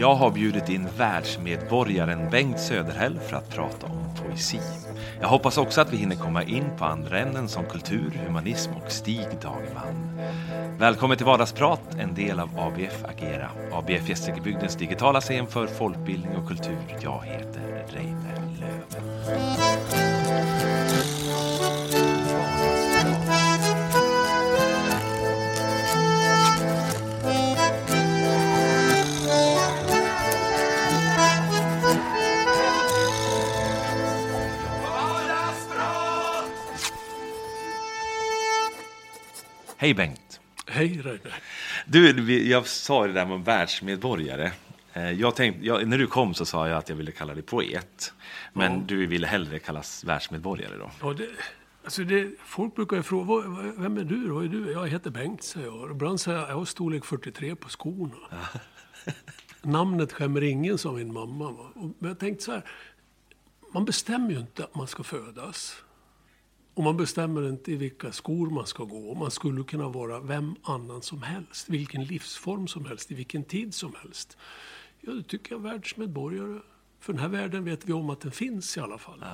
Jag har bjudit in världsmedborgaren Bengt Söderhäll för att prata om poesi. Jag hoppas också att vi hinner komma in på andra ämnen som kultur, humanism och Stig Dagerman. Välkommen till Vardagsprat, en del av ABF Agera. ABF Gästrikebygdens digitala scen för folkbildning och kultur. Jag heter Hej Bengt! Hej Reine. Du, jag sa det där med världsmedborgare. Eh, Jag tänkte, jag, när du kom så sa jag att jag ville kalla dig poet. Men du ville hellre kallas världsmedborgare då? Ja, det, alltså det, folk brukar ju fråga, "Vad- vad- vem är du? Vad är du? Jag heter Bengt, säger jag. Och Ibland säger jag, jag har storlek 43 på skorna. Namnet skämmer ingen, sa min mamma. men jag tänkte så här, man bestämmer ju inte att man ska födas. Och man bestämmer inte i vilka skor man ska gå. Man skulle kunna vara vem annan som helst, vilken livsform som helst, i vilken tid som helst. Ja, det tycker jag är världsmedborgare. För den här världen vet vi om att den finns i alla fall.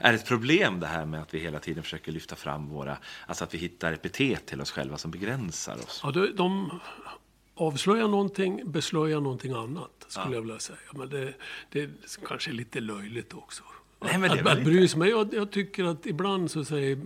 Är det ett problem det här med att vi hela tiden försöker lyfta fram våra, alltså att vi hittar epitet till oss själva som begränsar oss? Ja, de, de avslöjar någonting, beslöjar någonting annat, skulle jag vilja säga. Men det, det är kanske lite löjligt också. Nej, men det att, att bry sig. Men jag, jag tycker att ibland så säger,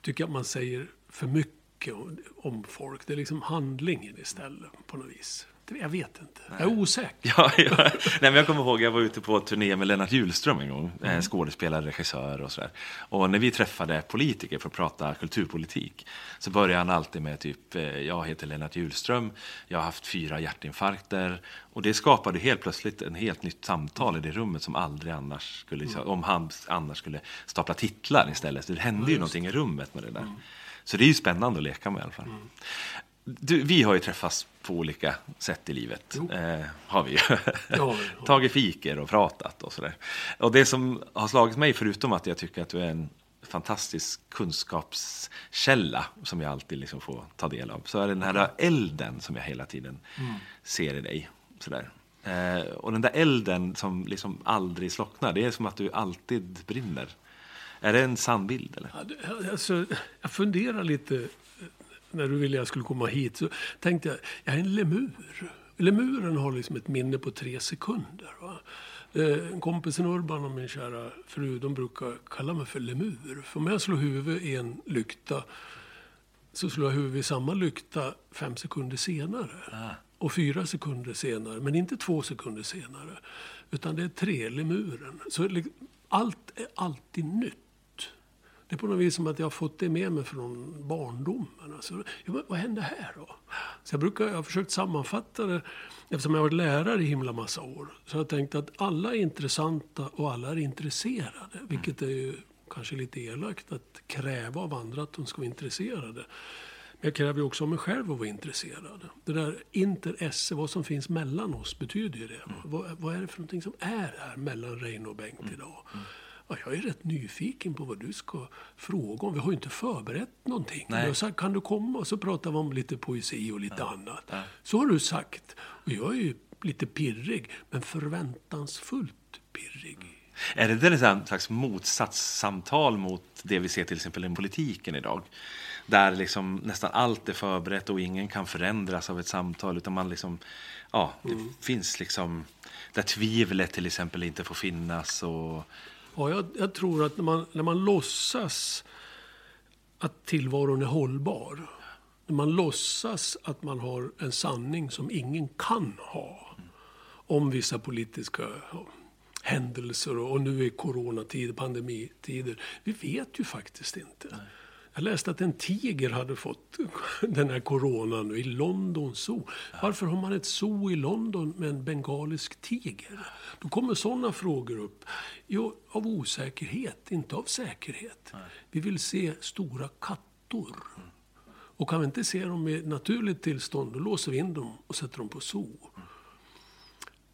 tycker jag att man säger för mycket om, om folk. Det är liksom handlingen istället på något vis. Jag vet inte. Jag är osäker. Ja, ja. Nej, men jag kommer ihåg, jag var ute på turné med Lennart Hjulström en gång, eh, skådespelare, regissör och sådär. Och när vi träffade politiker för att prata kulturpolitik så började han alltid med typ, eh, jag heter Lennart Hjulström, jag har haft fyra hjärtinfarkter. Och det skapade helt plötsligt en helt nytt samtal i det rummet som aldrig annars skulle, om han annars skulle stapla titlar istället. Så det hände ju någonting i rummet med det där. Så det är ju spännande att leka med i alla fall. Du, vi har ju träffats på olika sätt i livet. Eh, har vi ju. ja. Tagit fiker och pratat och sådär. Och det som har slagit mig, förutom att jag tycker att du är en fantastisk kunskapskälla som jag alltid liksom får ta del av, så är det den här elden som jag hela tiden ser i dig. Sådär. Eh, och den där elden som liksom aldrig slocknar, det är som att du alltid brinner. Är det en sann bild? Eller? Alltså, jag funderar lite, när du ville jag skulle komma hit, så tänkte jag, jag är en lemur. Lemuren har liksom ett minne på tre sekunder. Va? Eh, Kompisen Urban och min kära fru, de brukar kalla mig för lemur. För om jag slår huvudet i en lykta, så slår jag huvudet i samma lykta fem sekunder senare. Och fyra sekunder senare, men inte två sekunder senare. Utan det är tre, lemuren. Så liksom, allt är alltid nytt. Det är på något vis som att jag har fått det med mig från barndomen. Alltså, vad hände här då? Så jag, brukar, jag har försökt sammanfatta det, eftersom jag har varit lärare i himla massa år. Så jag tänkt att alla är intressanta och alla är intresserade. Vilket är ju kanske lite elakt att kräva av andra att de ska vara intresserade. Men jag kräver ju också av mig själv att vara intresserad. Det där inter-esse, vad som finns mellan oss, betyder ju det. Vad, vad är det för någonting som är här mellan Reine och Bengt idag? Ja, jag är rätt nyfiken på vad du ska fråga om. Vi har ju inte förberett någonting. Nej. Du har sagt, kan du komma? Och så pratar vi om lite poesi och lite annat. Så har du sagt. Och jag är ju lite pirrig, men förväntansfullt pirrig. Är det där en slags motsatssamtal mot det vi ser till exempel i politiken idag? Där liksom nästan allt är förberett och ingen kan förändras av ett samtal. Utan man liksom, ja, det finns liksom, där tvivlet till exempel inte får finnas. Och, Ja, jag, jag tror att när man, när man låtsas att tillvaron är hållbar. När man låtsas att man har en sanning som ingen kan ha. Om vissa politiska händelser och, och nu i coronatider, pandemitider. Vi vet ju faktiskt inte. Jag läste att en tiger hade fått den här coronan i London Zoo. Varför har man ett zoo i London med en bengalisk tiger? Då kommer sådana frågor upp. Jo, av osäkerhet, inte av säkerhet. Vi vill se stora kattor. Och kan vi inte se dem i naturligt tillstånd, då låser vi in dem och sätter dem på zoo.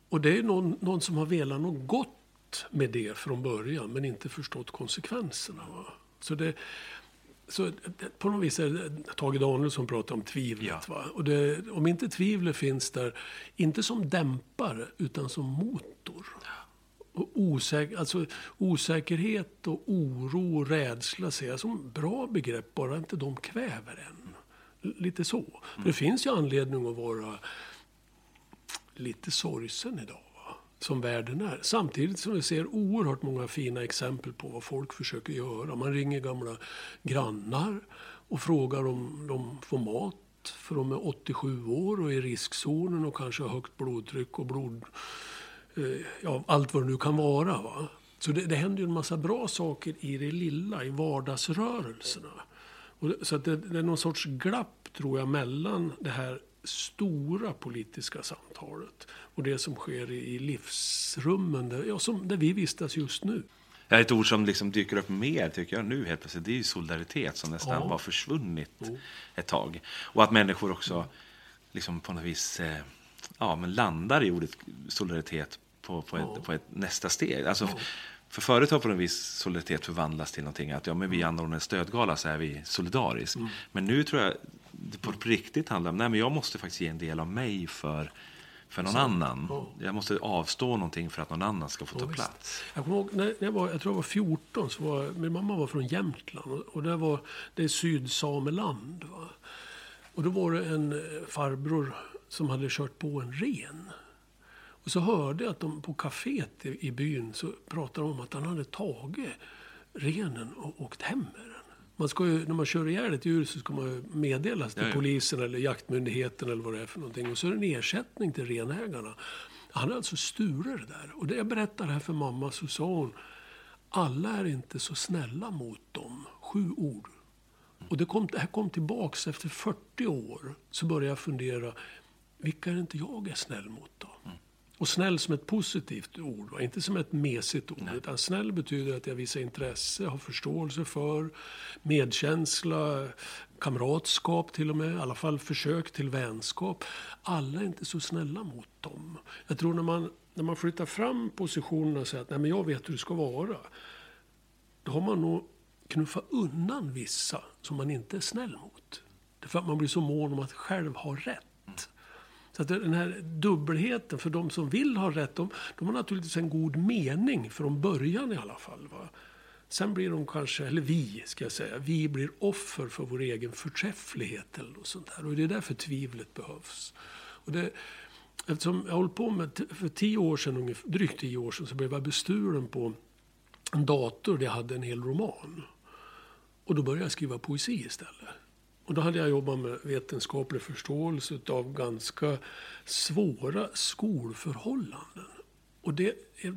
Och det är någon, någon som har velat något gott med det från början, men inte förstått konsekvenserna. Va? Så det, så på något vis är det Tage Danielsson pratar om tvivlet. Ja. Och det, om inte tvivlet finns där, inte som dämpare, utan som motor. Och osäk, alltså, osäkerhet och oro och rädsla ser jag som bra begrepp, bara inte de kväver en. Lite så. Mm. För det finns ju anledning att vara lite sorgsen idag som världen är. Samtidigt som vi ser oerhört många fina exempel på vad folk försöker göra. Man ringer gamla grannar och frågar om de får mat för de är 87 år och är i riskzonen och kanske har högt blodtryck och blod... Eh, ja, allt vad det nu kan vara. Va? Så det, det händer ju en massa bra saker i det lilla, i vardagsrörelserna. Och det, så att det, det är någon sorts glapp, tror jag, mellan det här stora politiska samtalet och det som sker i livsrummen där, ja, som, där vi vistas just nu. Ja, ett ord som liksom dyker upp mer tycker jag nu helt plötsligt, det är ju solidaritet som nästan ja. var försvunnit mm. ett tag. Och att människor också liksom på något vis eh, ja, men landar i ordet solidaritet på, på, ett, ja. på ett nästa steg. Alltså, för förut har på något vis solidaritet förvandlats till någonting att ja, men vi anordnar en stödgala så är vi solidariska. Mm. Men nu tror jag det på riktigt handlar om att jag måste faktiskt ge en del av mig för, för någon så, annan. Ja. Jag måste avstå någonting för att någon annan ska få ja, ta visst. plats. Jag kommer ihåg, när jag, var, jag tror jag var 14, så var, min mamma var från Jämtland. Och, det, var, det är Sydsameland. Va? Och då var det en eh, farbror som hade kört på en ren. Och så hörde jag att de på kaféet i, i byn så pratade om att han hade tagit renen och åkt hem med. Man ska ju, när man kör ihjäl ett djur så ska man meddelas till ja, ja. polisen eller jaktmyndigheten eller vad det är för någonting. Och så är det en ersättning till renägarna. Han har alltså stulit det där. Och det jag berättar här för mamma så sa hon, alla är inte så snälla mot dem. Sju ord. Och det, kom, det här kom tillbaks efter 40 år. Så började jag fundera, vilka är det inte jag är snäll mot då? Mm. Och snäll som ett positivt ord, va? inte som ett mesigt ord. Utan snäll betyder att jag visar intresse, har förståelse för, medkänsla, kamratskap till och med. I alla fall försök till vänskap. Alla är inte så snälla mot dem. Jag tror när man, när man flyttar fram positionerna och säger att Nej, men jag vet hur det ska vara. Då har man nog knuffat undan vissa som man inte är snäll mot. Därför att man blir så mån om att själv ha rätt. Så att den här dubbelheten, för de som vill ha rätt, de, de har naturligtvis en god mening från början i alla fall. Va? Sen blir de kanske, eller vi ska jag säga, vi blir offer för vår egen förträfflighet eller något sånt där. Och det är därför tvivlet behövs. Och det, eftersom jag hållit på med, för tio år sedan, drygt tio år sedan, så blev jag bestulen på en dator där jag hade en hel roman. Och då började jag skriva poesi istället. Och då hade jag jobbat med vetenskaplig förståelse av ganska svåra skolförhållanden. Och det, eh,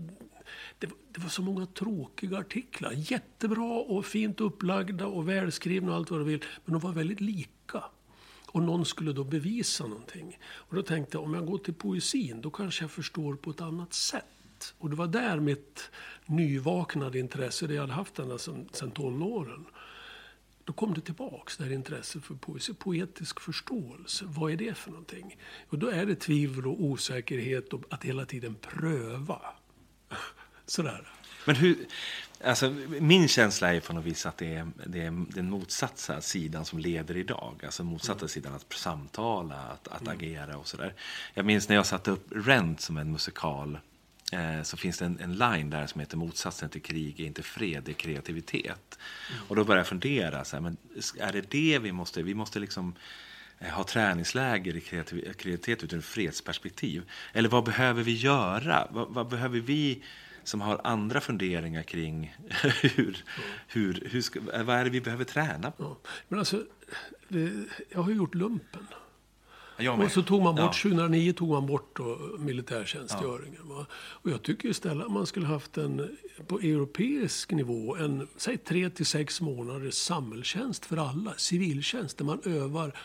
det, det, var så många tråkiga artiklar. Jättebra och fint upplagda och välskrivna och allt vad du vill. Men de var väldigt lika. Och någon skulle då bevisa någonting. Och då tänkte jag, om jag går till poesin, då kanske jag förstår på ett annat sätt. Och det var där mitt nyvaknade intresse, det jag hade haft ända sedan, tonåren, då kom det tillbaks, det här intresset för poesi, poetisk förståelse. Vad är det för någonting? Och då är det tvivel och osäkerhet och att hela tiden pröva. Sådär. Men hur, alltså, min känsla är på något vis att det är, det är den motsatta sidan som leder idag. Alltså motsatta mm. sidan att samtala, att, att mm. agera och sådär. Jag minns när jag satte upp Rent som en musikal så finns det en, en line där som heter motsatsen till krig är inte fred, det är kreativitet. Mm. Och då börjar jag fundera, så här, men är det det vi måste, vi måste liksom eh, ha träningsläger i kreativitet ur ett fredsperspektiv? Eller vad behöver vi göra? Vad, vad, behöver vi som har andra funderingar kring hur, hur, hur ska, vad är det vi behöver träna på? Ja. Men alltså, det, jag har gjort lumpen. Och så tog man bort, Ja. 2009 tog man bort då militärtjänstgöringen. Va? Och jag tycker istället att man skulle haft en, på europeisk nivå, en, säg tre till sex månaders samhällstjänst för alla. Civiltjänst, där man övar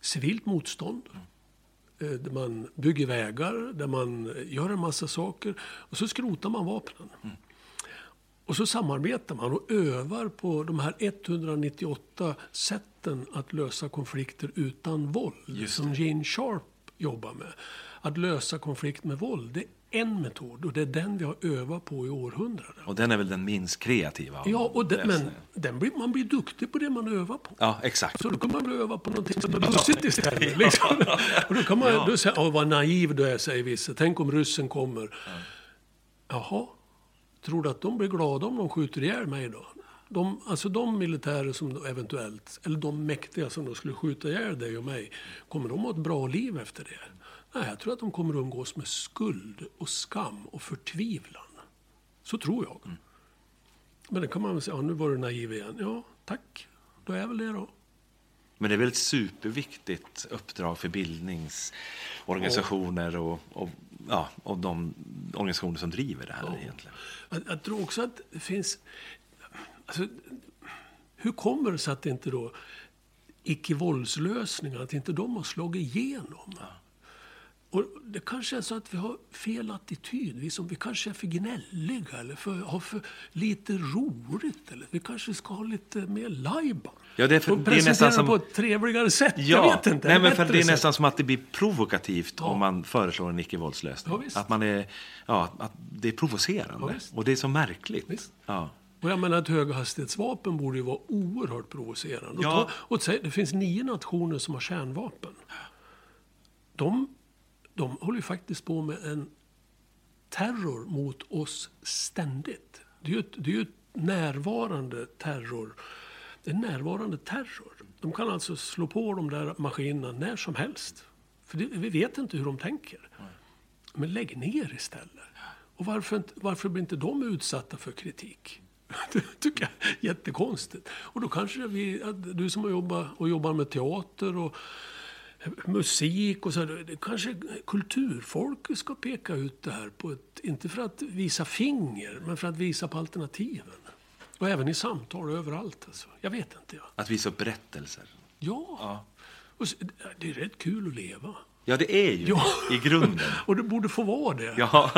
civilt motstånd. eh, Där man bygger vägar, där man gör en massa saker. Och så skrotar man vapnen. Och så samarbetar man och övar på de här 198 sätten att lösa konflikter utan våld. Som Gene Sharp jobbar med. Att lösa konflikt med våld, det är en metod och det är den vi har övat på i århundraden. Och den är väl den minst kreativa? Ja, och den, men den blir, man blir duktig på det man övar på. Ja, exakt. Så då kan man öva på någonting som är bussigt istället. Liksom. Och då kan man då säga, åh vad naiv du är, säger vissa. Tänk om ryssen kommer. Jaha, tror du att de blir glada om de skjuter ihjäl mig då? De, alltså de militärer som eventuellt, eller de mäktiga som då skulle skjuta ihjäl dig och mig, kommer de ha ett bra liv efter det? Nej, jag tror att de kommer att umgås med skuld och skam och förtvivlan. Så tror jag. Men det kan man väl säga, ja, nu var du naiv igen. Ja, tack. Då är väl det då. Men det är väl ett superviktigt uppdrag för bildningsorganisationer och, och, ja, och de organisationer som driver det här egentligen. Jag, jag tror också att det finns... Alltså, hur kommer det sig att inte då icke-våldslösningar, att inte de har slagit igenom? Och det kanske är så att vi har fel attityd. Vi, som, vi kanske är för gnälliga eller för, har för lite roligt. Eller vi kanske ska ha lite mer lajban. Ja, det är för- och det är presentera nästan som- på ett trevligare sätt. Ja, jag vet inte. nej, men för det är sätt. nästan som att det blir provokativt Ja. om man föreslår en icke-våldslösning. Ja, att man är, ja, att det är provocerande. Ja, och det är så märkligt. Visst. Ja. Och jag menar ett höghastighetsvapen borde ju vara oerhört provocerande. Ja. Och ta, och säg, det finns nio nationer som har kärnvapen. De, de håller ju faktiskt på med en terror mot oss ständigt. Det är ju ett, det är ju ett närvarande terror. Det är närvarande terror. De kan alltså slå på de där maskinerna när som helst. För det, vi vet inte hur de tänker. Men lägg ner istället. Och varför, varför blir inte de utsatta för kritik? Det tycker jag är jättekonstigt. Och då kanske vi, du som har jobbat och jobbar med teater och musik och så, det kanske kulturfolk ska peka ut det här på ett, inte för att visa finger, men för att visa på alternativen. Och även i samtal överallt. Alltså. Jag vet inte. Ja. Att visa upp berättelser. ja. Ja. Och så, det är rätt kul att leva. Ja, det är ju Ja. i grunden. Och det borde få vara det. Ja,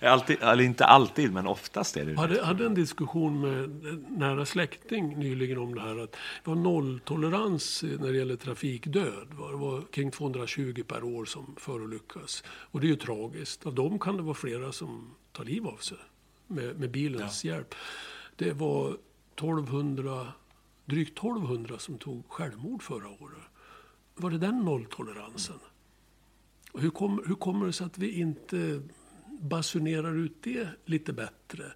alltid, eller inte alltid, men oftast är det Jag hade, hade en diskussion med en nära släkting nyligen om det här att det var nolltolerans när det gäller trafikdöd. Det var kring 220 per år som förolyckas. Och det är ju tragiskt. Av dem kan det vara flera som tar liv av sig med, med bilens hjälp. Det var 1200, drygt 1200 som tog självmord förra året. Var det den nolltoleransen? Och hur, kom, hur kommer det sig att vi inte basunerar ut det lite bättre?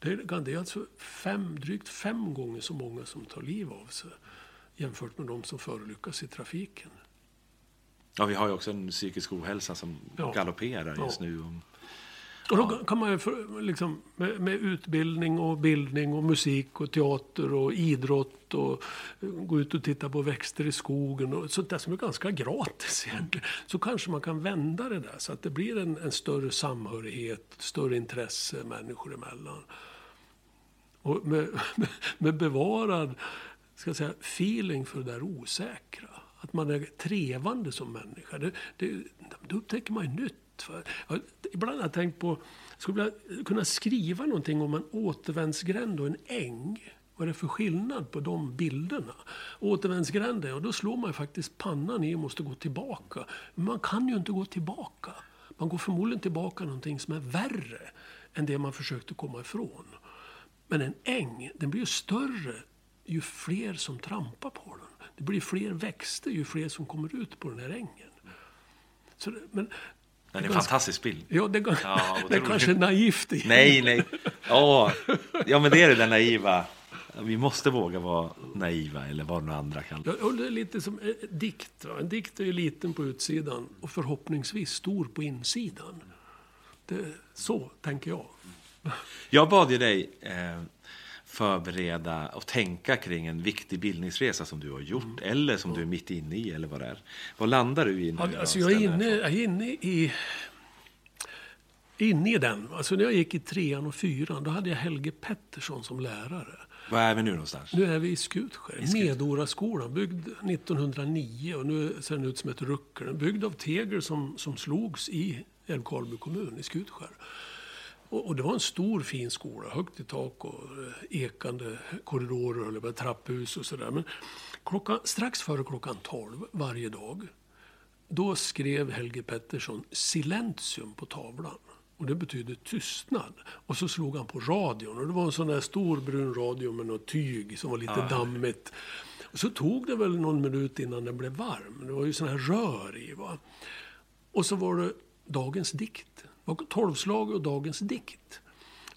Det är, det är alltså fem, drygt fem gånger så många som tar liv av sig jämfört med de som förolyckas i trafiken. Ja, vi har ju också en psykisk ohälsa som Ja. galopperar just Ja. nu. Och då kan man ju för, liksom, med, med utbildning och bildning och musik och teater och idrott och eh, gå ut och titta på växter i skogen och sånt där som är ganska gratis egentligen. Så kanske man kan vända det där så att det blir en, en större samhörighet, större intresse människor emellan. Och med, med, med bevarad ska jag säga, feeling för det där osäkra. Att man är trevande som människa. Det, det, då upptäcker man ju nytt. Jag, ibland har jag tänkt på, jag skulle vilja kunna skriva någonting om en återvändsgränd och en äng. Vad är det för skillnad på de bilderna? Återvändsgränden, och då slår man ju faktiskt pannan i och måste gå tillbaka. Men man kan ju inte gå tillbaka. Man går förmodligen tillbaka någonting som är värre än det man försökte komma ifrån. Men en äng, den blir ju större ju fler som trampar på den. Det blir fler växter ju fler som kommer ut på den här ängen. Så det, men, den är en fantastisk bild. Ja, det, är- Ja, det är kanske naivt. i- Nej, nej. Ja, ja men det är det där naiva. Vi måste våga vara naiva, eller vad nu andra kallar Ja, det är lite som en dikt. Va? En dikt är ju liten på utsidan och förhoppningsvis stor på insidan. Det, så tänker jag. Jag bad ju dig eh, förbereda och tänka kring en viktig bildningsresa som du har gjort mm. eller som du är mitt inne i eller vad det är. Vad landar du i? Nu alltså jag, är inne, jag är inne i inne i den. Alltså när jag gick i trean och fyran, då hade jag Helge Pettersson som lärare. Var är vi nu någonstans? Nu är vi i Skutskär. Medoraskolan, byggd 1909 och nu ser den ut som ett ruckel. Byggd av Teger som, som slogs i Älvkarleby kommun i Skutskär. Och, och, det var en stor fin skola, högt i tak och eh, ekande korridorer eller trapphus och sådär. Men klockan, strax före klockan 12 varje dag, då skrev Helge Pettersson silentium på tavlan. Och det betyder tystnad. Och så slog han på radion. Och det var en sån där stor brun radio med något tyg som var lite ah. dammigt. Och så tog det väl någon minut innan den blev varm. Det var ju sån här rör i. Va? Och så var det dagens dikt. Var tolvslag och dagens dikt.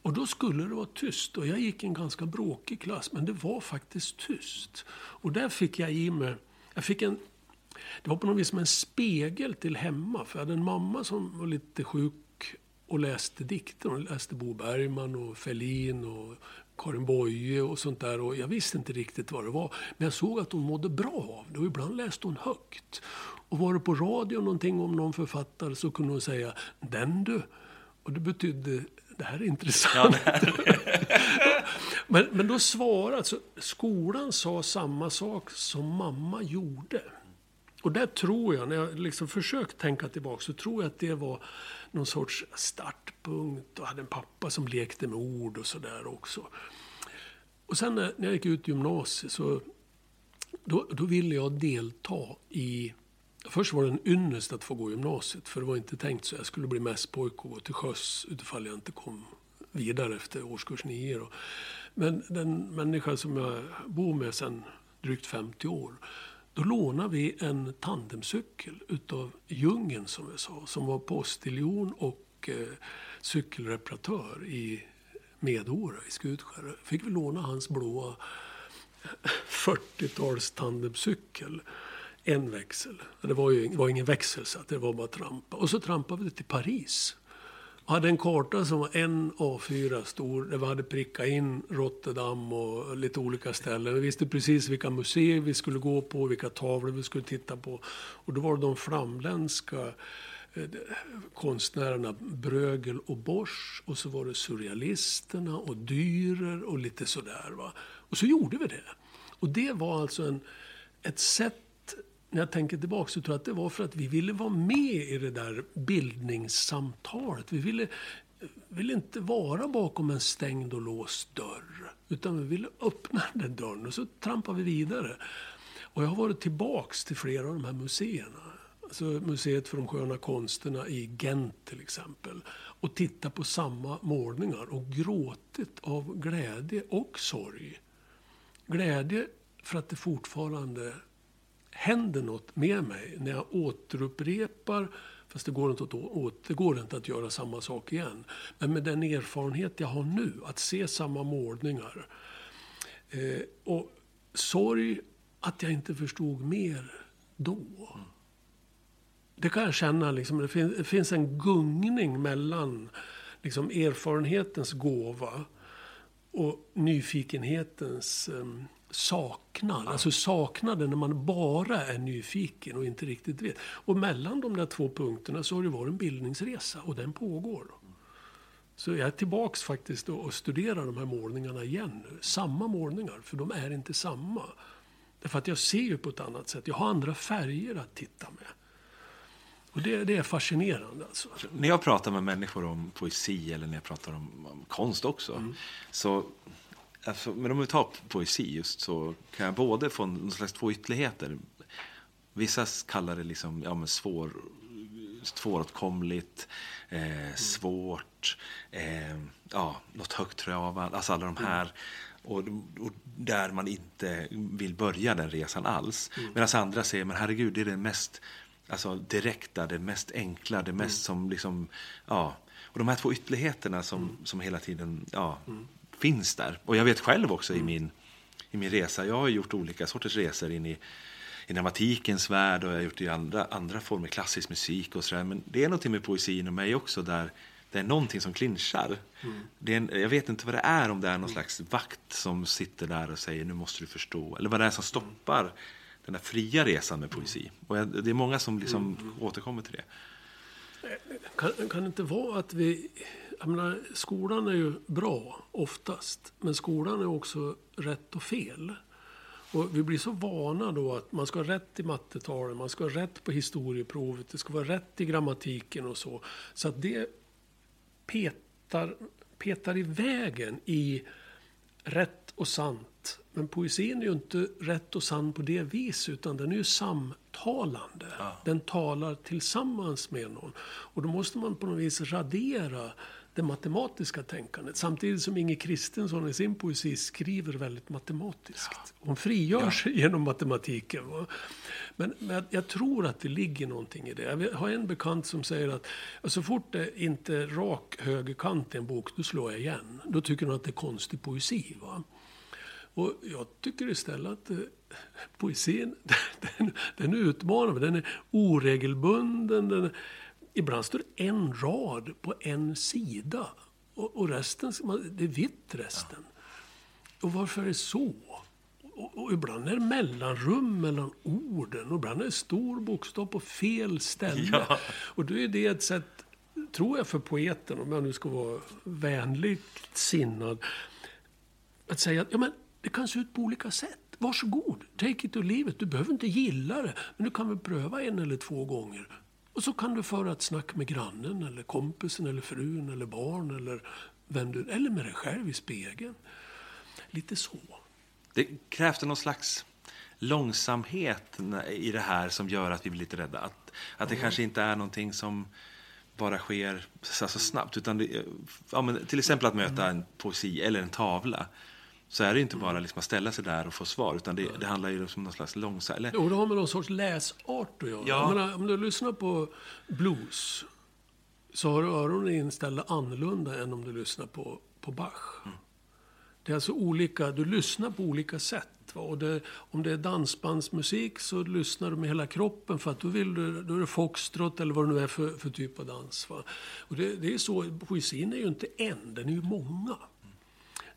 Och då skulle det vara tyst. Och jag gick i en ganska bråkig klass, men det var faktiskt tyst. Och där fick jag i mig... Jag fick en, det var på något vis som en spegel till hemma. För jag hade en mamma som var lite sjuk och läste dikter. Hon läste Bo Bergman och Ferlin och Karin Boye och sånt där. Och jag visste inte riktigt vad det var. Men jag såg att hon mådde bra av det och ibland läste hon högt. Och var det på radio någonting om någon författare så kunde hon säga Den du. Och det betydde det här är intressant. Ja, men, men då svarade, alltså, skolan sa samma sak som mamma gjorde. Och där tror jag, när jag liksom försökt tänka tillbaka, så tror jag att det var någon sorts startpunkt och hade en pappa som lekte med ord och sådär också. Och sen när jag gick ut gymnasiet så då, då ville jag delta i Först var det en ynnest att få gå gymnasiet, för det var inte tänkt så. Jag skulle bli mässpojke och gå till sjöss utifall jag inte kom vidare efter årskurs 9. Då. Men den människa som jag bor med sedan drygt 50 år, då lånade vi en tandemcykel utav Djungeln som vi sa, som var postiljon och eh, cykelreparatör i Medora i Skutskär. Fick vi låna hans blåa 40-tals tandemcykel. En växel. Det var ju det var ingen växel så det var bara trampa. Och så trampade vi till Paris Vi hade en karta som var en A4 stor där vi hade prickat in Rotterdam och lite olika ställen. Vi visste precis vilka museer vi skulle gå på, vilka tavlor vi skulle titta på. Och då var det de flamländska eh, konstnärerna Brögel och Bosch och så var det surrealisterna och Dürer och lite sådär. Va? Och så gjorde vi det. Och det var alltså en, ett sätt när jag tänker tillbaka så tror jag att det var för att vi ville vara med i det där bildningssamtalet. Vi ville, ville inte vara bakom en stängd och låst dörr. Utan vi ville öppna den dörren och så trampade vi vidare. Och jag har varit tillbaks till flera av de här museerna. Alltså Museet för de sköna konsterna i Gent till exempel. Och tittat på samma målningar och gråtit av glädje och sorg. Glädje för att det fortfarande händer något med mig när jag återupprepar Fast det går, inte att, det går inte att göra samma sak igen. Men med den erfarenhet jag har nu, att se samma målningar. Eh, och sorg att jag inte förstod mer då. Det kan jag känna, liksom, det, finns, det finns en gungning mellan liksom, erfarenhetens gåva och nyfikenhetens eh, saknad. Alltså saknaden när man bara är nyfiken och inte riktigt vet. Och mellan de där två punkterna så har det varit en bildningsresa och den pågår. Så jag är tillbaks faktiskt och studerar de här målningarna igen nu. Samma målningar, för de är inte samma. Därför att jag ser ju på ett annat sätt. Jag har andra färger att titta med. Och det, det är fascinerande. Alltså. När jag pratar med människor om poesi eller när jag pratar om, om konst också. Mm. Så alltså, men om vi tar poesi just så kan jag både få någon slags två ytterligheter. Vissa kallar det liksom, ja, men svår, svåråtkomligt, eh, svårt, eh, ja, något högtravande, alltså alla de här. Mm. Och, och, där man inte vill börja den resan alls. Mm. Medan andra säger, men herregud, det är det mest alltså, direkta, det mest enkla, det mest mm. som liksom, ja. Och de här två ytterligheterna som, mm. som hela tiden, ja, mm finns där. Och jag vet själv också i, min, i min resa, jag har gjort olika sorters resor in i, i dramatikens värld och jag har gjort det i andra, andra former, klassisk musik och sådär. Men det är någonting med poesin och mig också där, det är någonting som clinchar. Det är en, jag vet inte vad det är, om det är någon slags vakt som sitter där och säger nu måste du förstå. Eller vad det är som stoppar den där fria resan med poesi. Och jag, det är många som liksom återkommer till det. Kan, kan det inte vara att vi... Menar, skolan är ju bra oftast, men skolan är också rätt och fel. Och vi blir så vana då att man ska ha rätt i mattetalen, man ska ha rätt på historieprovet, det ska vara rätt i grammatiken och så. Så att det petar, petar i vägen i rätt och sant. Men poesin är ju inte rätt och sann på det viset, utan den är ju samtalande. Ja. Den talar tillsammans med någon. Och då måste man på något vis radera det matematiska tänkandet. Samtidigt som Inge Kristensson i sin poesi skriver väldigt matematiskt. Hon frigör sig genom matematiken. Va? Men, men jag tror att det ligger någonting i det. Jag har en bekant som säger att så fort det inte är rak högerkant i en bok, då slår jag igen. Då tycker hon att det är konstig poesi. Va? Och jag tycker istället att eh, poesin, den, den är utmanande. Den är oregelbunden. Den är, ibland står det en rad på en sida. Och, och resten, det är vitt resten. Och varför är det så? Och, och, ibland är det mellanrum mellan orden. Och ibland är det stor bokstav på fel ställe. Ja. Och då är det ett sätt, tror jag, för poeten, om jag nu ska vara vänligt sinnad, att säga att ja, men det kan se ut på olika sätt. Varsågod, take it or leave it. Du behöver inte gilla det, men du kan väl pröva en eller två gånger. Och så kan du föra ett snack med grannen, eller kompisen, eller frun, eller barn, eller vem du Eller med dig själv i spegeln. Lite så. Det krävs det någon slags långsamhet i det här som gör att vi blir lite rädda. Att, att det kanske inte är någonting som bara sker så så snabbt. Utan det, ja, till exempel att möta en poesi eller en tavla. Så är det inte bara liksom att ställa sig där och få svar, utan det, det handlar ju om någon slags långsam... Eller, Jo, det har med någon sorts läsart att göra. Ja. Jag menar, om du lyssnar på blues så har öronen inställda annorlunda än om du lyssnar på, på Bach. Det är alltså olika, du lyssnar på olika sätt. Va? Och det, om det är dansbandsmusik så lyssnar du med hela kroppen för att då, vill du, då är det foxtrot eller vad det nu är för, för typ av dans. Va? Och det, det är så, poesin är ju inte en, den är ju många.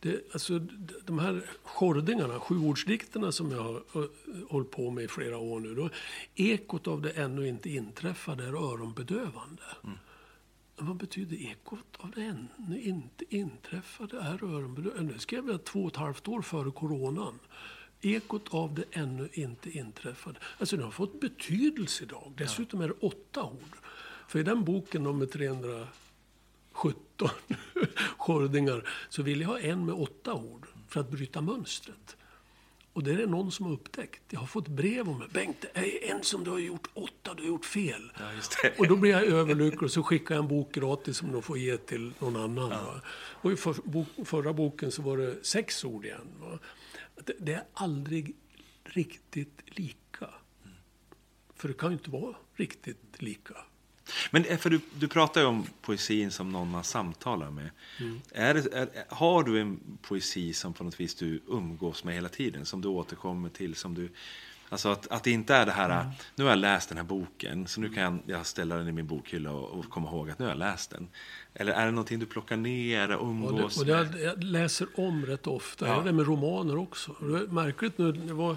Det, alltså, de här skordingarna, sjuordsdikterna som jag har hållit på med i flera år nu. Då, ekot av det ännu inte inträffade är öronbedövande. Mm. Vad betyder ekot av det ännu inte inträffade är öronbedövande? Det skrev jag två och ett halvt år före coronan. Ekot av det ännu inte inträffade. Alltså det har fått betydelse idag. Dessutom är det åtta ord. För i den boken, de med 300 17 skördingar så vill jag ha en med åtta ord för att bryta mönstret. Och det är det någon som har upptäckt. Jag har fått brev om det. Bengt, det är en som du har gjort åtta, du har gjort fel. Ja, och då blir jag överlycklig och så skickar jag en bok gratis som de får ge till någon annan. Ja. Och i för, bok, förra boken så var det sex ord igen. Va? Det, det är aldrig riktigt lika. Mm. För det kan ju inte vara riktigt lika. Men eh, för du, du pratar ju om poesin som någon man samtalar med. Är det, är, har du en poesi som på något vis du umgås med hela tiden? Som du återkommer till? Som du, alltså att, att det inte är det här, nu har jag läst den här boken, så nu kan jag ställa den i min bokhylla och, och komma ihåg att nu har jag läst den. Eller är det någonting du plockar ner och umgås det, och det, med? jag, läser om rätt ofta. Ja. Jag gör det med romaner också. Märkligt nu, jag var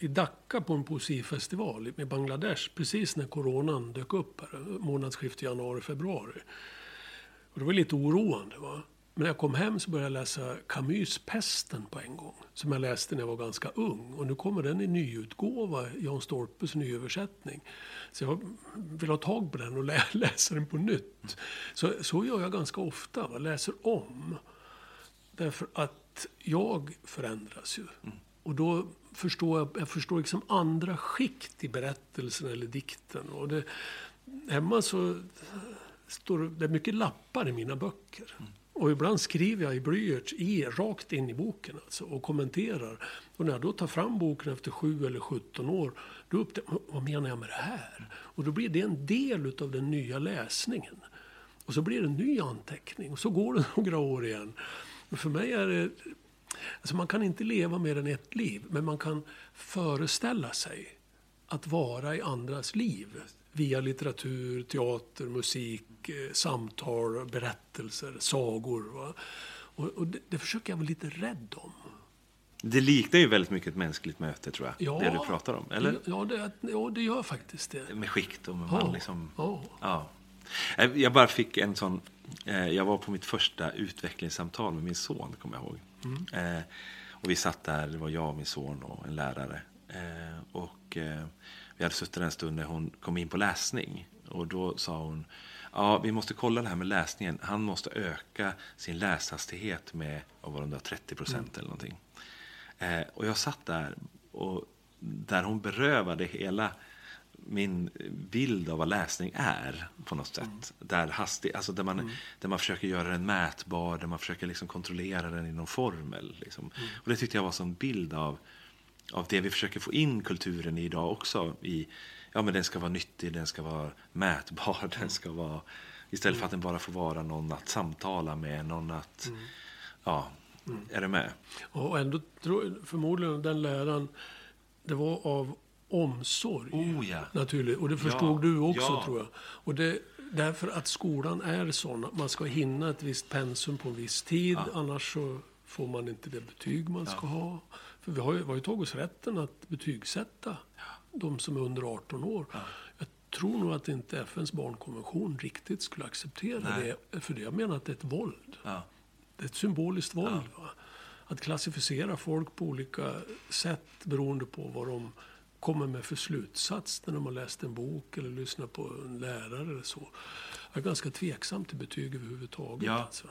i Dhaka på en poesifestival med Bangladesh precis när coronan dök upp här, månadsskiftet januari-februari. Och det var lite oroande. Va? Men när jag kom hem så började jag läsa Camus Pesten på en gång. Som jag läste när jag var ganska ung. Och nu kommer den i nyutgåva, Jan Stolpes nyöversättning. Så jag vill ha tag på den och lä läsa den på nytt. Så, så gör jag ganska ofta, va? läser om. Därför att jag förändras ju. Och då förstår jag, jag förstår liksom andra skikt i berättelsen eller dikten. Och det, hemma så står det- mycket lappar i mina böcker. Och ibland skriver jag i blyerts i, rakt in i boken alltså, och kommenterar. Och när jag då tar fram boken efter 7 eller 17 år, då upptäcker jag, vad menar jag med det här? Och då blir det en del av den nya läsningen. Och så blir det en ny anteckning och så går det några år igen. Men för mig är det... Alltså man kan inte leva mer än ett liv, men man kan föreställa sig att vara i andras liv via litteratur, teater, musik, eh, samtal, berättelser, sagor. Va? Och, och det, det, försöker jag vara lite rädd om. Det liknar ju väldigt mycket ett mänskligt möte, tror jag. Ja, det du pratar om, eller? Ja, det, ja, det gör faktiskt det. Med skikt och med ja, man liksom... Ja. ja. Eh, jag bara fick en sån... Eh, jag var på mitt första utvecklingssamtal med min son, kommer jag ihåg. Mm. Och vi satt där, det var jag, min son och en lärare. Och vi hade suttit en stund när hon kom in på läsning. Och då sa hon, ja vi måste kolla det här med läsningen. Han måste öka sin läshastighet med, vad var det, 30 procent mm. eller någonting. och jag satt där och där hon berövade hela min bild av vad läsning är på något sätt. Mm. Där, hastig, alltså där, man, mm. där man försöker göra den mätbar, där man försöker liksom kontrollera den i någon formel. Liksom. Mm. Och det tyckte jag var som bild av, av det vi försöker få in kulturen i idag också. I, ja, men den ska vara nyttig, den ska vara mätbar, den mm. ska vara... Istället för att den bara får vara någon att samtala med, någon att... Mm. Ja, är du med? Och ändå tror förmodligen den läran, det var av omsorg. Oh, ja. Naturligt. Och det förstod ja. du också ja. tror jag. Och det, därför att skolan är sån att man ska hinna ett visst pensum på en viss tid. Annars så får man inte det betyg man ska ha. För vi har ju, vi har ju tagit oss rätten att betygsätta de som är under 18 år. Jag tror nog att inte FNs barnkonvention riktigt skulle acceptera Nej. det. För det jag menar att det är ett våld. Det är ett symboliskt våld. Att klassificera folk på olika sätt beroende på vad de kommer med för slutsats när de har läst en bok eller lyssnat på en lärare eller så. Jag är ganska tveksam till betyg överhuvudtaget. Ja, alltså.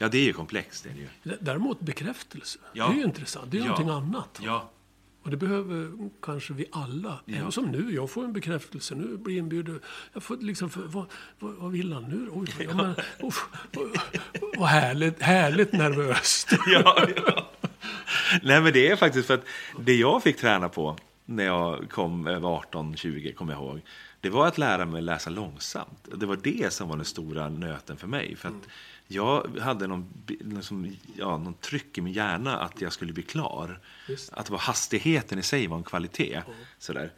Ja det är ju komplext. Det är det ju. Däremot bekräftelse, ja. det är ju intressant. Det är ja. någonting annat. Ja. Och det behöver kanske vi alla. Ja. Som nu, jag får en bekräftelse. Nu blir jag inbjuden. Jag får liksom, för, vad, vad, vad, vill han nu? Oj, ja. men, oh, vad härligt, härligt nervöst. ja, ja. Nej men det är faktiskt för att det jag fick träna på när jag kom över 18-20, kommer jag ihåg. Det var att lära mig läsa långsamt. Det var det som var den stora nöten för mig. För att mm. Jag hade någon, liksom, ja, någon tryck i min hjärna att jag skulle bli klar. Att var hastigheten i sig var en kvalitet. Mm. Sådär.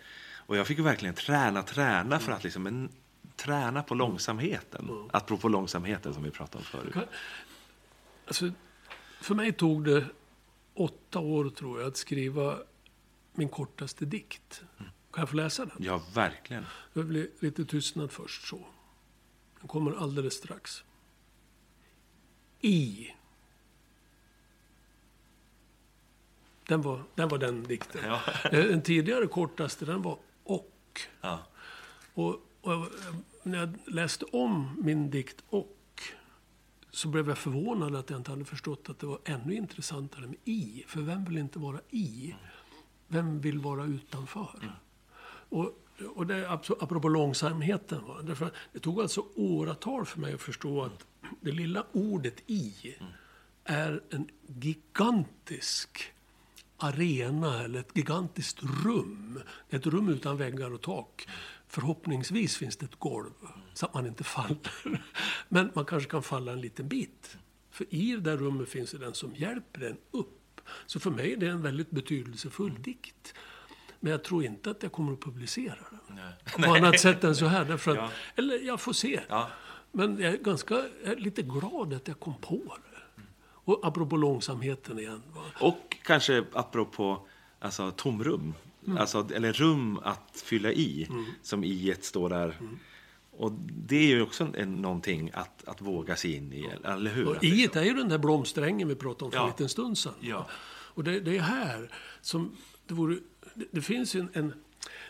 Och jag fick verkligen träna, träna för att liksom, en, träna på långsamheten. Mm. Apropå långsamheten som vi pratade om förut. Alltså, för mig tog det åtta år tror jag att skriva min kortaste dikt. Kan jag få läsa den? Ja, verkligen. Det blir lite tystnad först så. Den kommer alldeles strax. I. Den var den, var den dikten. Ja. Eh, den tidigare kortaste, den var och. Ja. Och, och, när jag läste om min dikt och så blev jag förvånad att jag inte hade förstått att det var ännu intressantare med i. För vem vill inte vara i? Vem vill vara utanför? Mm. Och, och det är apropå långsamheten. Va? Därför det tog alltså åratal för mig att förstå att det lilla ordet i är en gigantisk arena eller ett gigantiskt rum. Ett rum utan väggar och tak. Förhoppningsvis finns det ett golv så att man inte faller. Men man kanske kan falla en liten bit. För i det där rummet finns det den som hjälper en upp. Så för mig är det en väldigt betydelsefull mm. dikt. Men jag tror inte att jag kommer att publicera den. Nej. På annat sätt än så här. Därför att, ja. Eller jag får se. Ja. Men jag är ganska jag är lite glad att jag kom på det. Mm. Och apropå långsamheten igen. Och kanske apropå alltså, tomrum. Mm. Alltså, eller rum att fylla i. Mm. Som i står där. Mm. Och det är ju också en, någonting att, att våga sig in i, eller hur? Och i är ju den där blomsträngen vi pratade om för ja. en liten stund sedan. Ja. Och det, det, är här som det vore... Det, det finns ju en, en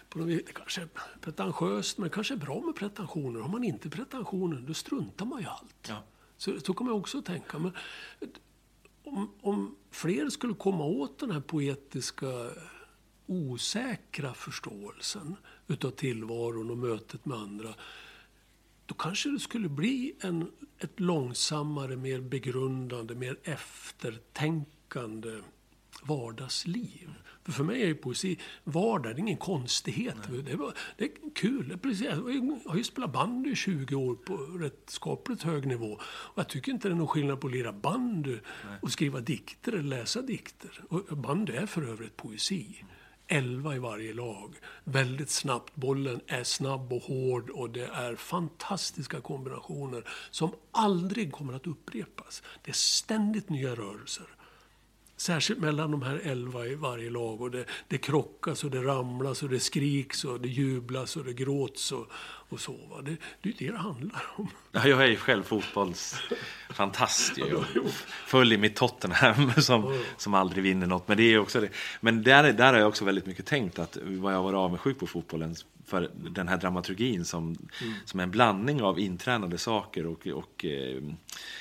på något vis, kanske pretentiöst, men kanske bra med pretensioner. Har man inte pretensioner, då struntar man ju allt. Ja. Så, så kan man också tänka. Men om, om fler skulle komma åt den här poetiska osäkra förståelsen utav tillvaron och mötet med andra då kanske det skulle bli en, ett långsammare, mer begrundande, mer eftertänkande vardagsliv. För, för mig är ju poesi vardag, det är ingen konstighet. Det är, det är kul. Precis, jag har ju spelat bandy i 20 år på rätt skapligt hög nivå. Och jag tycker inte det är någon skillnad på att lira bandy och skriva dikter eller läsa dikter. Och bandy är för övrigt poesi. elva i varje lag. Väldigt snabbt. Bollen är snabb och hård och det är fantastiska kombinationer som aldrig kommer att upprepas. Det är ständigt nya rörelser. Särskilt mellan de här elva i varje lag. Och det, det krockas och det ramlas och det skriks och det jublas och det gråts och, och så. Va? Det, det är det det handlar om. Ja, jag är ju själv fotbollsfantast. ju. Följer mitt Tottenham som, som aldrig vinner något. Men, det är också det. Men där, där har jag också väldigt mycket tänkt att vad jag var avundsjuk på fotbollen för den här dramaturgin som, mm. som är en blandning av intränade saker och, och eh,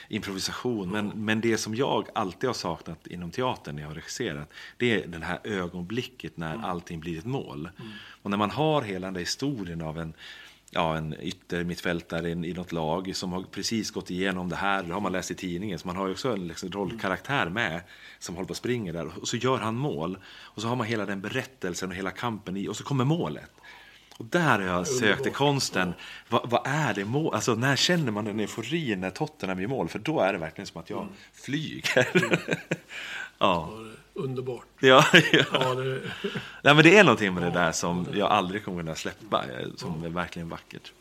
improvisation. Men, mm. men det som jag alltid har saknat inom teatern när jag har regisserat, det är det här ögonblicket när mm. allting blir ett mål. Mm. Och när man har hela den där historien av en ja, en yttermittfältare i något lag som har precis gått igenom det här. Det har man läst i tidningen. Så man har ju också en liksom, rollkaraktär med som håller på att springa där. Och så gör han mål. Och så har man hela den berättelsen och hela kampen i. Och så kommer målet. Och där har jag sökt i konsten. Vad, vad, är det mål? Alltså när känner man en eufori när Tottenham i mål? För då är det verkligen som att jag mm. flyger. Ja. Underbart. Ja, ja. ja det... Nej, men det är någonting med det där som jag aldrig kommer kunna släppa. Eh, som är verkligen vackert.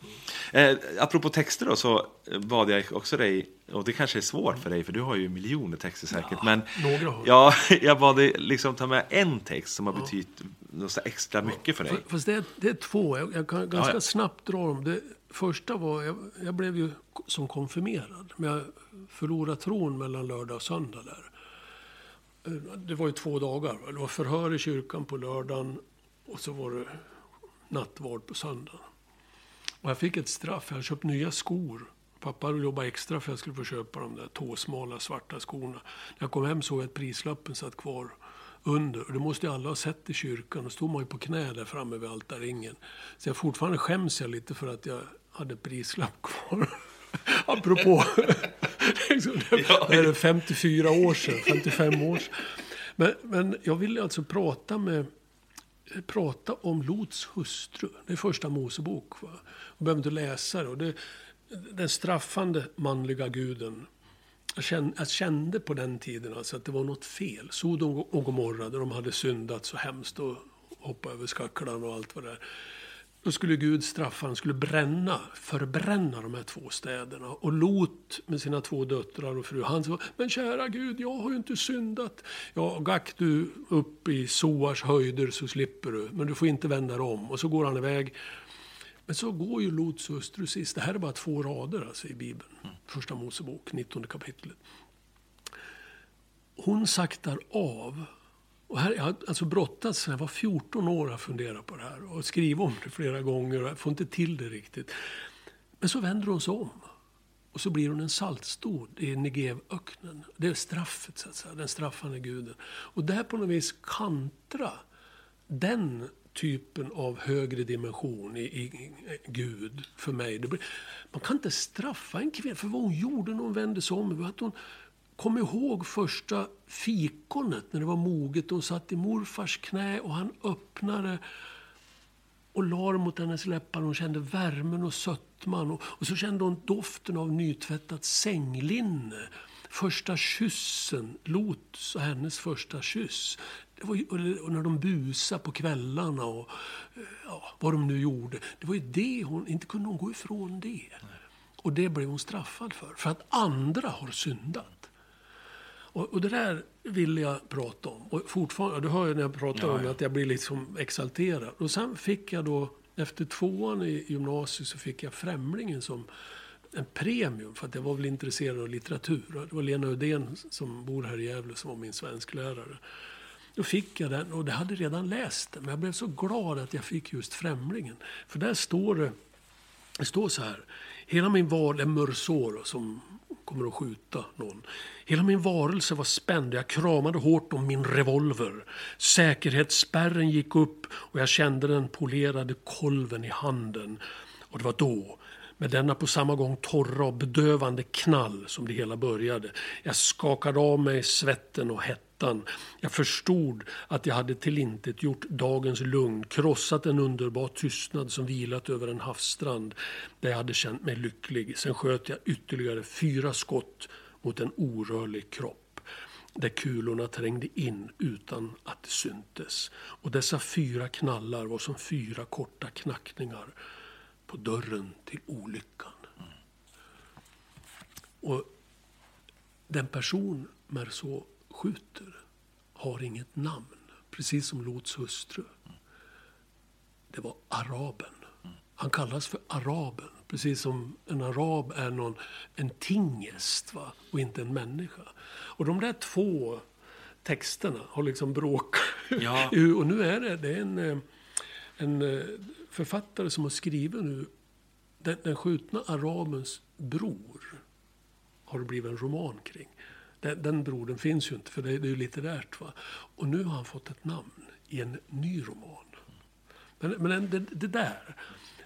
Eh, apropå texter då, så bad jag också dig, och det kanske är svårt för dig, för du har ju miljoner texter säkert. Ja, men några har. Ja, jag bad dig liksom ta med en text som har betytt något extra mycket för dig. Fast det är, det är två, jag, jag kan ganska ja, snabbt dra dem. Det första var, jag, jag blev ju som konfirmerad. Men jag förlorade tron mellan lördag och söndag där. Det var ju två dagar. Det var förhör i kyrkan på lördagen och så var det nattvard på söndagen. Och jag fick ett straff. Jag hade köpt nya skor. Pappa hade jobbat extra för att jag skulle få köpa de där tåsmala svarta skorna. När jag kom hem såg jag att prislappen satt kvar under. Och det måste ju alla ha sett i kyrkan. Då stod man ju på knä där framme vid altarringen. Så jag fortfarande skäms jag lite för att jag hade prislapp kvar. Apropå, det är 54 år sedan, 55 år sedan. Men, men jag ville alltså prata med prata om Lots hustru. Det är första Mosebok. Va? Jag behöver inte läsa det. Och det. Den straffande manliga guden. Jag kände, jag kände på den tiden alltså att det var något fel. Sodom och Gomorra, där de hade syndat så hemskt och hoppat över skaklarna och allt vad det är. Då skulle Gud straffa, han skulle bränna, förbränna de här två städerna. Och Lot med sina två döttrar och fru, han sa, men kära Gud, jag har ju inte syndat. Ja, gack du upp i Soars höjder så slipper du, men du får inte vända dig om. Och så går han iväg. Men så går ju Lots hustru sist. Det här är bara två rader alltså i Bibeln. Första Mosebok, 19 kapitlet. Hon saktar av och här, jag har alltså brottats sedan jag var 14 år att fundera på det här. Och skrivit om det flera gånger och jag får inte till det riktigt. Men så vänder hon sig om. Och så blir hon en saltstod i Negevöknen. Det är straffet, så att säga. Den straffande guden. Och där på något vis kantra den typen av högre dimension i, i, i Gud för mig. Blir, man kan inte straffa en kvinna för vad hon gjorde när hon vände sig om. Att hon, Kom ihåg första fikonet när det var moget. Hon satt i morfars knä och han öppnade och la mot hennes läppar. Hon kände värmen och sötman. Och, och så kände hon doften av nytvättat sänglinne. Första kyssen, Lots och hennes första kyss. Det var ju, och när de busade på kvällarna och ja, vad de nu gjorde. Det var ju det hon, inte kunde hon gå ifrån det. Och det blev hon straffad för. För att andra har syndat. Och, och, det där vill jag prata om. Och fortfarande, du hör ju när jag pratar ja, om ja. att jag blir liksom exalterad. Och sen fick jag då, efter tvåan i gymnasiet så fick jag Främlingen som en premium. För att jag var väl intresserad av litteratur. Det var Lena Udén som bor här i Gävle som var min svensklärare. Då fick jag den och det hade redan läst den. Men jag blev så glad att jag fick just Främlingen. För där står det, det står så här. Hela min val är Mursoro som kommer att skjuta någon. Hela min varelse var spänd. och Jag kramade hårt om min revolver. Säkerhetsspärren gick upp och jag kände den polerade kolven i handen. Och det var då, med denna på samma gång torra och bedövande knall som det hela började. Jag skakade av mig svetten och hettan. Jag förstod att jag hade tillintetgjort dagens lugn, krossat en underbar tystnad som vilat över en havsstrand där jag hade känt mig lycklig. Sen sköt jag ytterligare fyra skott mot en orörlig kropp. där kulorna trängde in utan att det syntes. Och dessa fyra knallar var som fyra korta knackningar på dörren till olyckan. Och den person Merceau skjuter har inget namn, precis som Lots hustru. Det var araben. Han kallas för araben, precis som en arab är någon, en tingest va? och inte en människa. Och de där två texterna har liksom bråkat. Ja. och nu är det, det är en, eh, en eh, författare som har skrivit nu den, den skjutna arabens bror har det blivit en roman kring. Den, den brodern finns ju inte, för det, det är ju litterärt. Va? Och nu har han fått ett namn i en ny roman. Men, men det, det där,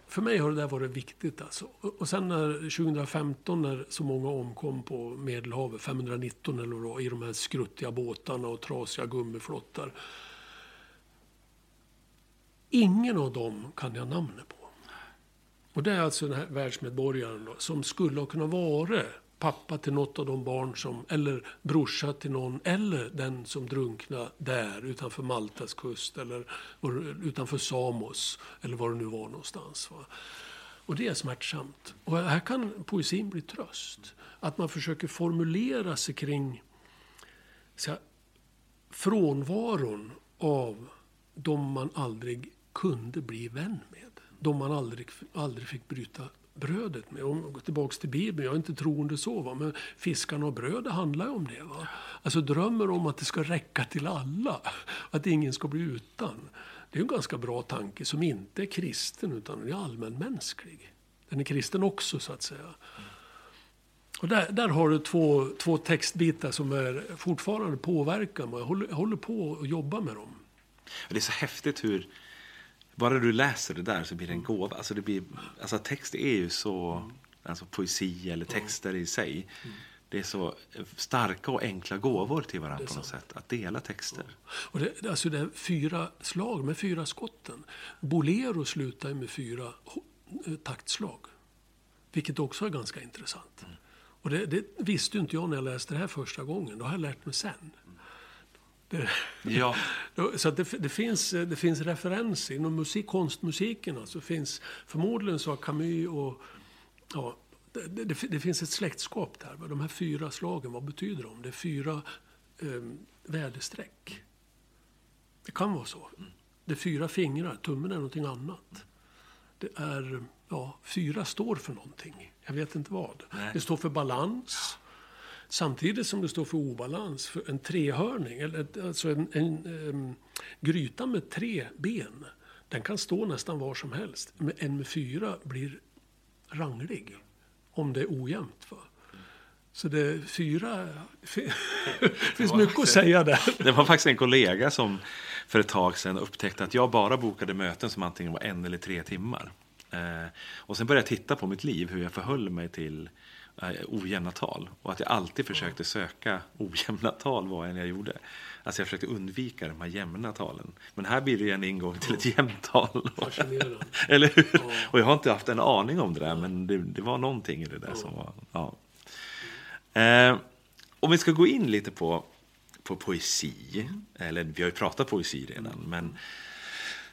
för mig har det där varit viktigt. Alltså. Och, och sen när, 2015 när så många omkom på Medelhavet, 519 eller vad i de här skruttiga båtarna och trasiga gummiflottar. Ingen av dem kan jag namnet på. Och det är alltså den här världsmedborgaren då, som skulle ha kunnat vara pappa till något av de barn som, eller brorsa till någon, eller den som drunknade där utanför Maltas kust eller utanför Samos, eller var det nu var någonstans. Va? Och det är smärtsamt. Och här kan poesin bli tröst. Att man försöker formulera sig kring så här, frånvaron av de man aldrig kunde bli vän med. De man aldrig, aldrig fick bryta brödet med. Om går tillbaka till Bibeln, jag är inte troende så, va? men fiskarna och brödet handlar ju om det. Va? Alltså drömmer om att det ska räcka till alla, att ingen ska bli utan. Det är en ganska bra tanke som inte är kristen utan är allmänmänsklig. Den är kristen också så att säga. Och där, där har du två, två textbitar som är fortfarande påverkar mig. Jag håller, jag håller på att jobba med dem. Det är så häftigt hur bara du läser det där så blir det en gåva. Alltså, det blir, alltså text är ju så, alltså poesi eller texter i sig. Det är så starka och enkla gåvor till varandra på något sätt. Att dela texter. Och det, alltså det är fyra slag med fyra skotten. Bolero slutar med fyra eh, taktslag. Vilket också är ganska intressant. Mm. Och det, det, visste inte jag när jag läste det här första gången. Det har jag lärt mig sen. Ja. så det, det, finns, det finns referenser. Inom musik, konstmusiken alltså, finns förmodligen så har Camus och... Ja, det, det, det, finns ett släktskap där. De här fyra slagen, vad betyder de? Det är fyra eh, väderstreck. Det kan vara så. Det är fyra fingrar, tummen är någonting annat. Det är, ja, fyra står för någonting. Jag vet inte vad. Nej. Det står för balans. Samtidigt som det står för obalans, för en trehörning, eller alltså en, en, en gryta med tre ben, den kan stå nästan var som helst. En med fyra blir ranglig, om det är ojämnt. Va? Så det fyra... Det finns det mycket att säga där. Det var faktiskt en kollega som för ett tag sedan upptäckte att jag bara bokade möten som antingen var en eller tre timmar. Eh, och sen började jag titta på mitt liv, hur jag förhöll mig till ojämna tal. Och att jag alltid försökte söka ojämna tal vad än jag gjorde. Alltså jag försökte undvika de här jämna talen. Men här blir det en ingång till ett jämnt tal. Eller hur? Ja. Och jag har inte haft en aning om det där, men det, det var någonting i det där ja. som var... Ja. Eh, om vi ska gå in lite på, på poesi, eller vi har ju pratat poesi redan, mm. men...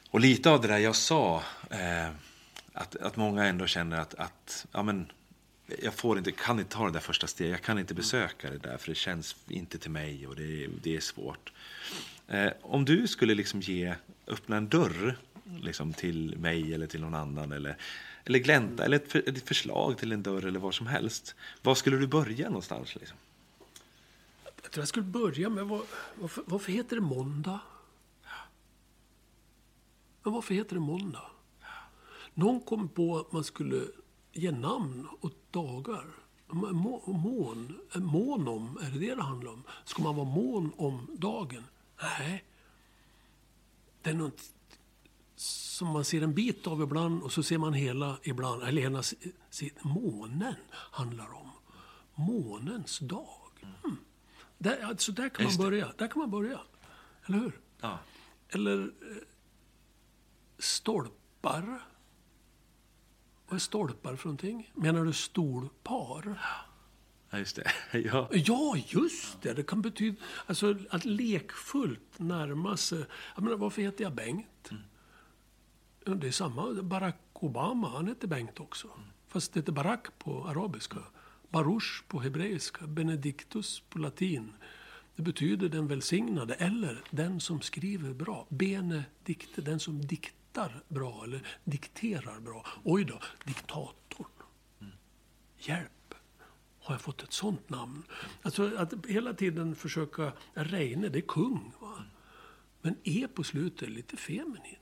Och lite av det där jag sa, eh, att, att många ändå känner att, att ja, men, jag får inte, kan inte ta det där första steget. Jag kan inte besöka det där för det känns inte till mig och det, det är svårt. Eh, om du skulle liksom ge, öppna en dörr liksom till mig eller till någon annan eller, eller glänta eller ett, för, ett förslag till en dörr eller vad som helst. Var skulle du börja någonstans? Liksom? Jag tror jag skulle börja med vad, varför, varför heter det måndag? Men varför heter det måndag? Någon kom på att man skulle ge namn åt dagar. Mån, mån om, är det det det handlar om? Ska man vara mån om dagen? Nej. Det är något som man ser en bit av ibland och så ser man hela ibland. Eller hela månen handlar om. Månens dag. Mm. Där, alltså där kan man börja. Där kan man börja. Eller hur? Ja. Eller eh, stolpar. Vad är stolpar för någonting? Menar du stolpar? Ja, just det. Ja. Ja, just det. Det kan betyda alltså, att lekfullt närma sig. Jag menar, varför heter jag Bengt? Mm. Det är samma. Barack Obama, han heter Bengt också. Mm. Fast det heter Barack på arabiska. Baruch på hebreiska. Benedictus på latin. Det betyder den välsignade eller den som skriver bra. Benedikte, den som diktar bra eller dikterar bra. Oj då, diktatorn. Hjälp har jag fått ett sånt namn? Alltså att hela tiden försöka, Reine, det är kung. Va? Men E på slutet är lite feminint.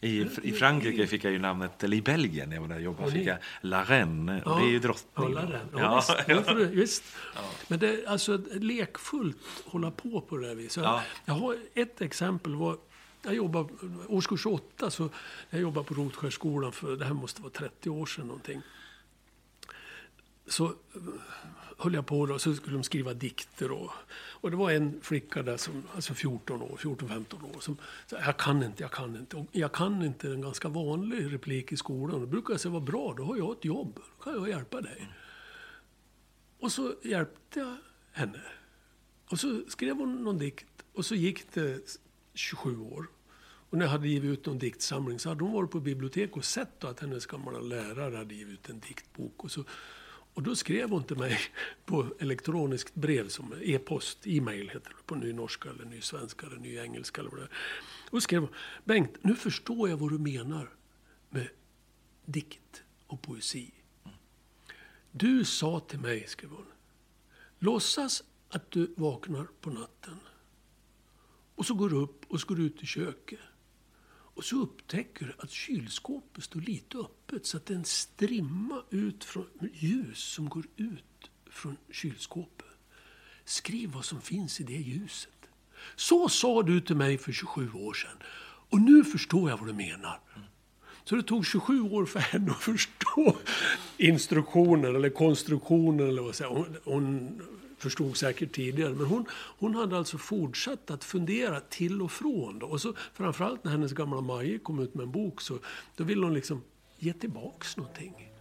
I, I Frankrike fick jag ju namnet, eller i Belgien när jag var där och jobbade, fick jag La Reine. Ja, det är ju drottning. Ja, Ja, ja, visst. Ja. visst. Ja. Men det är alltså lekfullt hålla på på det här viset. Ja. Jag har ett exempel. Var, jag jobbade, årskurs 8, så jag jobbade på Rotskärsskolan för, det här måste vara 30 år sedan någonting så höll jag på då, så skulle de skriva dikter. Och, och det var en flicka där, som, alltså 14 år, 14-15 år, som sa jag kan inte, jag kan inte. Och jag kan inte en ganska vanlig replik i skolan. Då brukar jag säga, vad bra, då har jag ett jobb. Då kan jag hjälpa dig. Och så hjälpte jag henne. Och så skrev hon någon dikt. Och så gick det 27 år. Och när jag hade givit ut någon diktsamling så hade hon varit på biblioteket och sett att hennes gamla lärare hade givit ut en diktbok. Och så och då skrev hon till mig på elektroniskt brev, som e-post, e-mail heter det på nynorska eller nysvenska eller nyengelska eller vad det är. Och skrev hon, Bengt, nu förstår jag vad du menar med dikt och poesi. Du sa till mig, skrev hon, låtsas att du vaknar på natten. Och så går du upp och så går du ut i köket. Och så upptäcker du att kylskåpet står lite öppet så att det är en strimma ut från ljus som går ut från kylskåpet. Skriv vad som finns i det ljuset. Så sa du till mig för 27 år sedan. Och nu förstår jag vad du menar. Så det tog 27 år för henne att förstå instruktioner eller konstruktioner. Eller vad säger. Hon, hon förstod säkert tidigare. Men hon, hon hade alltså fortsatt att fundera till och från. Då. Och så framförallt när hennes gamla Maje kom ut med en bok så då ville hon liksom ge tillbaks någonting.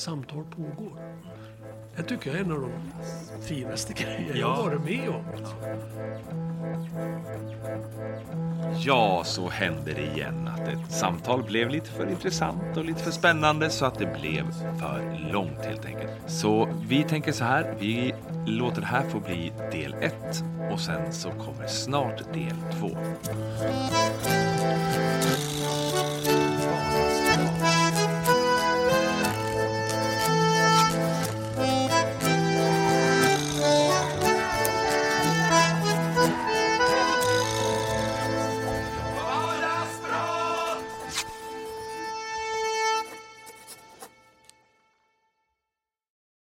Samtal pågår. Jag tycker jag är en av de finaste grejer jag har varit med om. Ja, så hände det igen att ett samtal blev lite för intressant och lite för spännande så att det blev för långt helt enkelt. Så vi tänker så här, vi låter det här få bli del 1 och sen så kommer snart del 2.